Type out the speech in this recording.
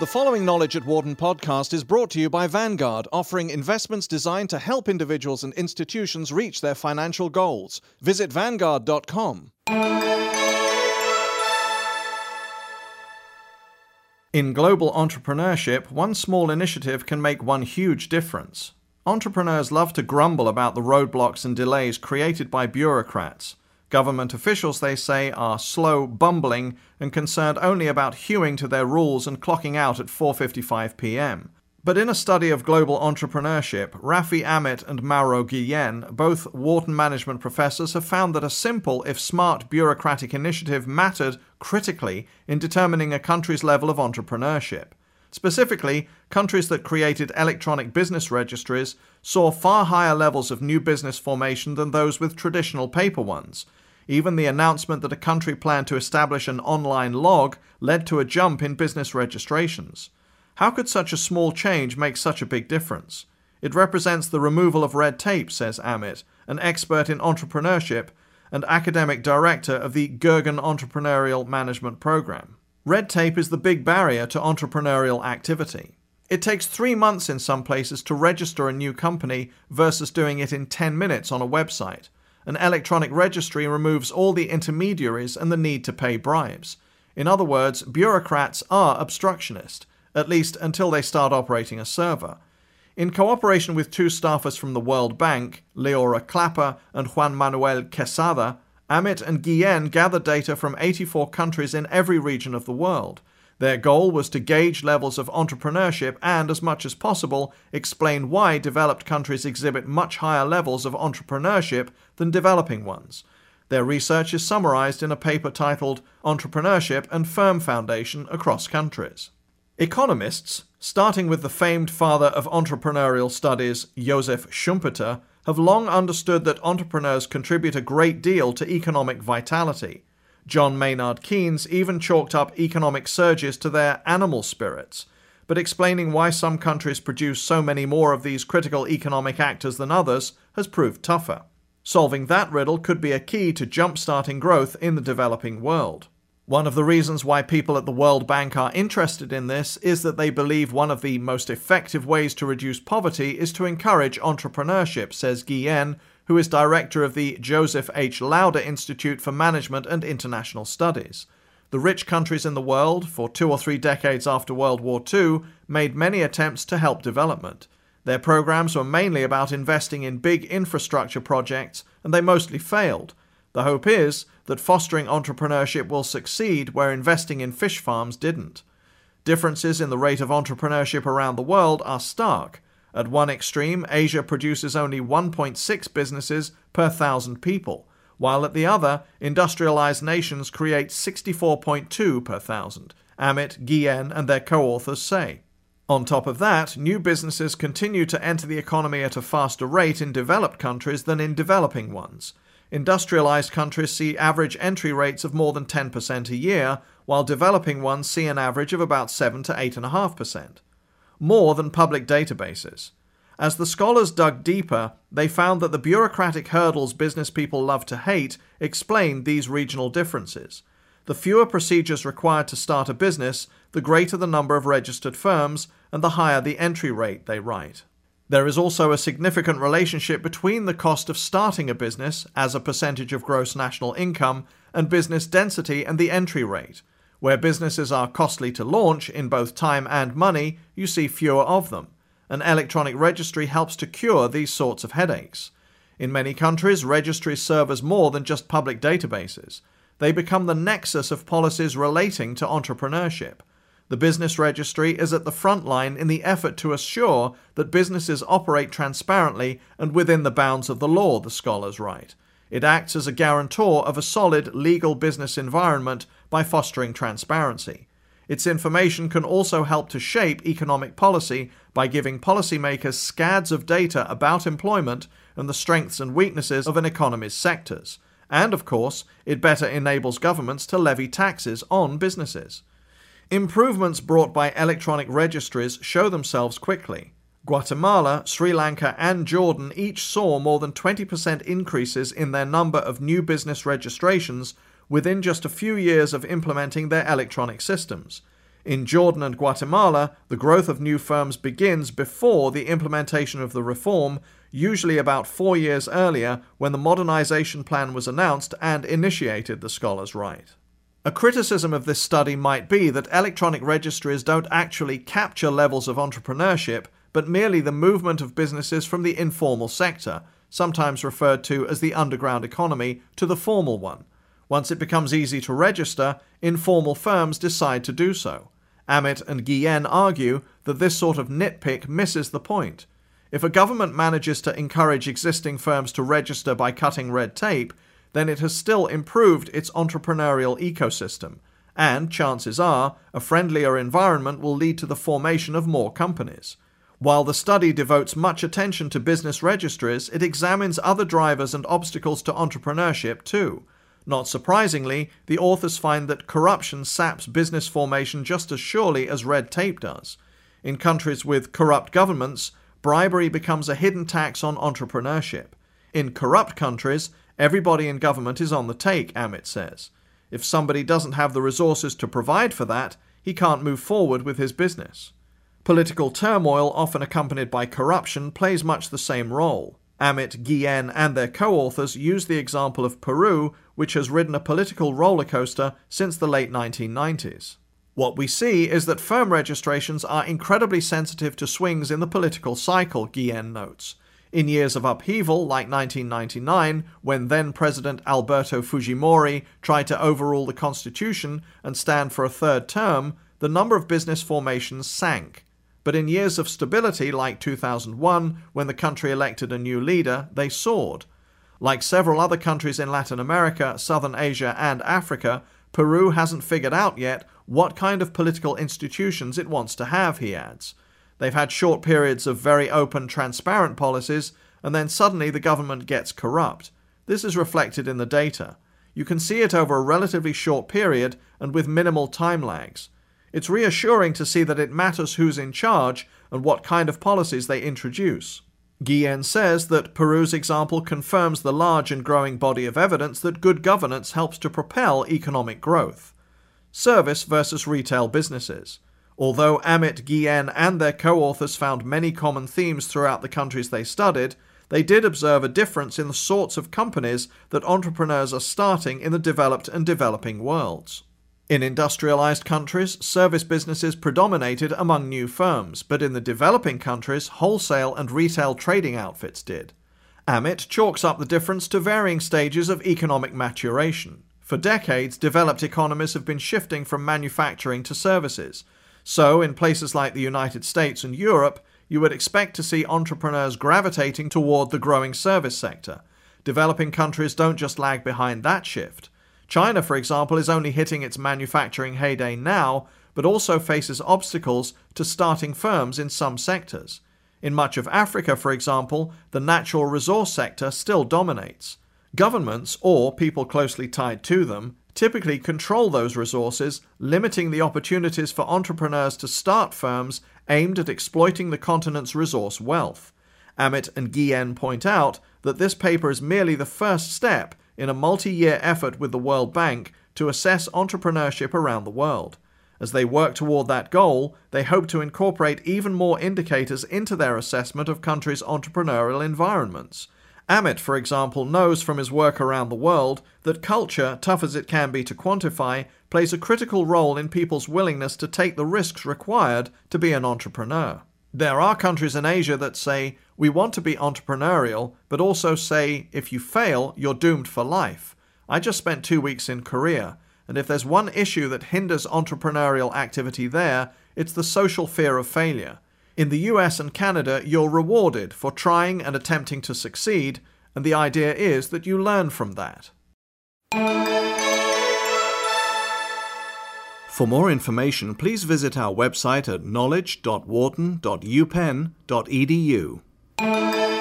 The following Knowledge at Wharton podcast is brought to you by Vanguard, offering investments designed to help individuals and institutions reach their financial goals. Visit Vanguard.com. In global entrepreneurship, one small initiative can make one huge difference. Entrepreneurs love to grumble about the roadblocks and delays created by bureaucrats. Government officials, they say, are slow, bumbling, and concerned only about hewing to their rules and clocking out at 4:55 p.m. But in a study of global entrepreneurship, Rafi Amit and Mauro Guillen, both Wharton management professors, have found that a simple, if smart, bureaucratic initiative mattered critically in determining a country's level of entrepreneurship. Specifically, countries that created electronic business registries saw far higher levels of new business formation than those with traditional paper ones. Even the announcement that a country planned to establish an online log led to a jump in business registrations. How could such a small change make such a big difference? It represents the removal of red tape, says Amit, an expert in entrepreneurship and academic director of the Goergen Entrepreneurial Management Program. Red tape is the big barrier to entrepreneurial activity. It takes three months in some places to register a new company versus doing it in 10 minutes on a website. An electronic registry removes all the intermediaries and the need to pay bribes. In other words, bureaucrats are obstructionist, at least until they start operating a server. In cooperation with two staffers from the World Bank, Leora Klapper and Juan Manuel Quesada, Amit and Guillen gathered data from 84 countries in every region of the world. Their goal was to gauge levels of entrepreneurship and, as much as possible, explain why developed countries exhibit much higher levels of entrepreneurship than developing ones. Their research is summarized in a paper titled Entrepreneurship and Firm Formation Across Countries. Economists, starting with the famed father of entrepreneurial studies, Joseph Schumpeter, have long understood that entrepreneurs contribute a great deal to economic vitality. John Maynard Keynes even chalked up economic surges to their animal spirits. But explaining why some countries produce so many more of these critical economic actors than others has proved tougher. Solving that riddle could be a key to jump-starting growth in the developing world. One of the reasons why people at the World Bank are interested in this is that they believe one of the most effective ways to reduce poverty is to encourage entrepreneurship, says Guillen, who is director of the Joseph H. Lauder Institute for Management and International Studies. The rich countries in the world, for two or three decades after World War II, made many attempts to help development. Their programs were mainly about investing in big infrastructure projects, and they mostly failed. The hope is that fostering entrepreneurship will succeed where investing in fish farms didn't. Differences in the rate of entrepreneurship around the world are stark. At one extreme, Asia produces only 1.6 businesses per thousand people, while at the other, industrialized nations create 64.2 per thousand, Amit, Guillen, and their co authors say. On top of that, new businesses continue to enter the economy at a faster rate in developed countries than in developing ones. Industrialized countries see average entry rates of more than 10% a year, while developing ones see an average of about 7 to 8.5%. More than public databases. As the scholars dug deeper, they found that the bureaucratic hurdles business people love to hate explained these regional differences. The fewer procedures required to start a business, the greater the number of registered firms, and the higher the entry rate, they write. There is also a significant relationship between the cost of starting a business as a percentage of gross national income and business density and the entry rate. Where businesses are costly to launch in both time and money, you see fewer of them. An electronic registry helps to cure these sorts of headaches. In many countries, registries serve as more than just public databases. They become the nexus of policies relating to entrepreneurship. The business registry is at the front line in the effort to assure that businesses operate transparently and within the bounds of the law, the scholars write. It acts as a guarantor of a solid legal business environment by fostering transparency. Its information can also help to shape economic policy by giving policymakers scads of data about employment and the strengths and weaknesses of an economy's sectors. And, of course, it better enables governments to levy taxes on businesses. Improvements brought by electronic registries show themselves quickly. Guatemala, Sri Lanka, and Jordan each saw more than 20% increases in their number of new business registrations within just a few years of implementing their electronic systems. In Jordan and Guatemala, the growth of new firms begins before the implementation of the reform, usually about four years earlier when the modernization plan was announced and initiated, the scholars write. A criticism of this study might be that electronic registries don't actually capture levels of entrepreneurship, but merely the movement of businesses from the informal sector, sometimes referred to as the underground economy, to the formal one. Once it becomes easy to register, informal firms decide to do so. Amit and Guillen argue that this sort of nitpick misses the point. If a government manages to encourage existing firms to register by cutting red tape, then it has still improved its entrepreneurial ecosystem, and chances are a friendlier environment will lead to the formation of more companies. While the study devotes much attention to business registries, it examines other drivers and obstacles to entrepreneurship too. Not surprisingly, the authors find that corruption saps business formation just as surely as red tape does. In countries with corrupt governments, bribery becomes a hidden tax on entrepreneurship. In corrupt countries, everybody in government is on the take, Amit says. If somebody doesn't have the resources to provide for that, he can't move forward with his business. Political turmoil, often accompanied by corruption, plays much the same role. Amit, Guillen, and their co authors use the example of Peru, which has ridden a political roller coaster since the late 1990s. What we see is that firm registrations are incredibly sensitive to swings in the political cycle, Guillen notes. In years of upheaval, like 1999, when then President Alberto Fujimori tried to overrule the constitution and stand for a third term, the number of business formations sank. But in years of stability, like 2001, when the country elected a new leader, they soared. Like several other countries in Latin America, Southern Asia, and Africa, Peru hasn't figured out yet what kind of political institutions it wants to have, he adds. They've had short periods of very open, transparent policies, and then suddenly the government gets corrupt. This is reflected in the data. You can see it over a relatively short period and with minimal time lags. It's reassuring to see that it matters who's in charge and what kind of policies they introduce. Guillen says that Peru's example confirms the large and growing body of evidence that good governance helps to propel economic growth. Service versus retail businesses. Although Amit, Guillen, and their co authors found many common themes throughout the countries they studied, they did observe a difference in the sorts of companies that entrepreneurs are starting in the developed and developing worlds. In industrialized countries, service businesses predominated among new firms, but in the developing countries, wholesale and retail trading outfits did. Amit chalks up the difference to varying stages of economic maturation. For decades, developed economies have been shifting from manufacturing to services. So, in places like the United States and Europe, you would expect to see entrepreneurs gravitating toward the growing service sector. Developing countries don't just lag behind that shift. China, for example, is only hitting its manufacturing heyday now, but also faces obstacles to starting firms in some sectors. In much of Africa, for example, the natural resource sector still dominates. Governments, or people closely tied to them, typically control those resources, limiting the opportunities for entrepreneurs to start firms aimed at exploiting the continent's resource wealth. Amit and Guillen point out that this paper is merely the first step in a multi year effort with the World Bank to assess entrepreneurship around the world. As they work toward that goal, they hope to incorporate even more indicators into their assessment of countries' entrepreneurial environments. Amit, for example, knows from his work around the world that culture, tough as it can be to quantify, plays a critical role in people's willingness to take the risks required to be an entrepreneur. There are countries in Asia that say, we want to be entrepreneurial, but also say, if you fail, you're doomed for life. I just spent two weeks in Korea, and if there's one issue that hinders entrepreneurial activity there, it's the social fear of failure. In the US and Canada, you're rewarded for trying and attempting to succeed, and the idea is that you learn from that. For more information, please visit our website at knowledge.wharton.upenn.edu.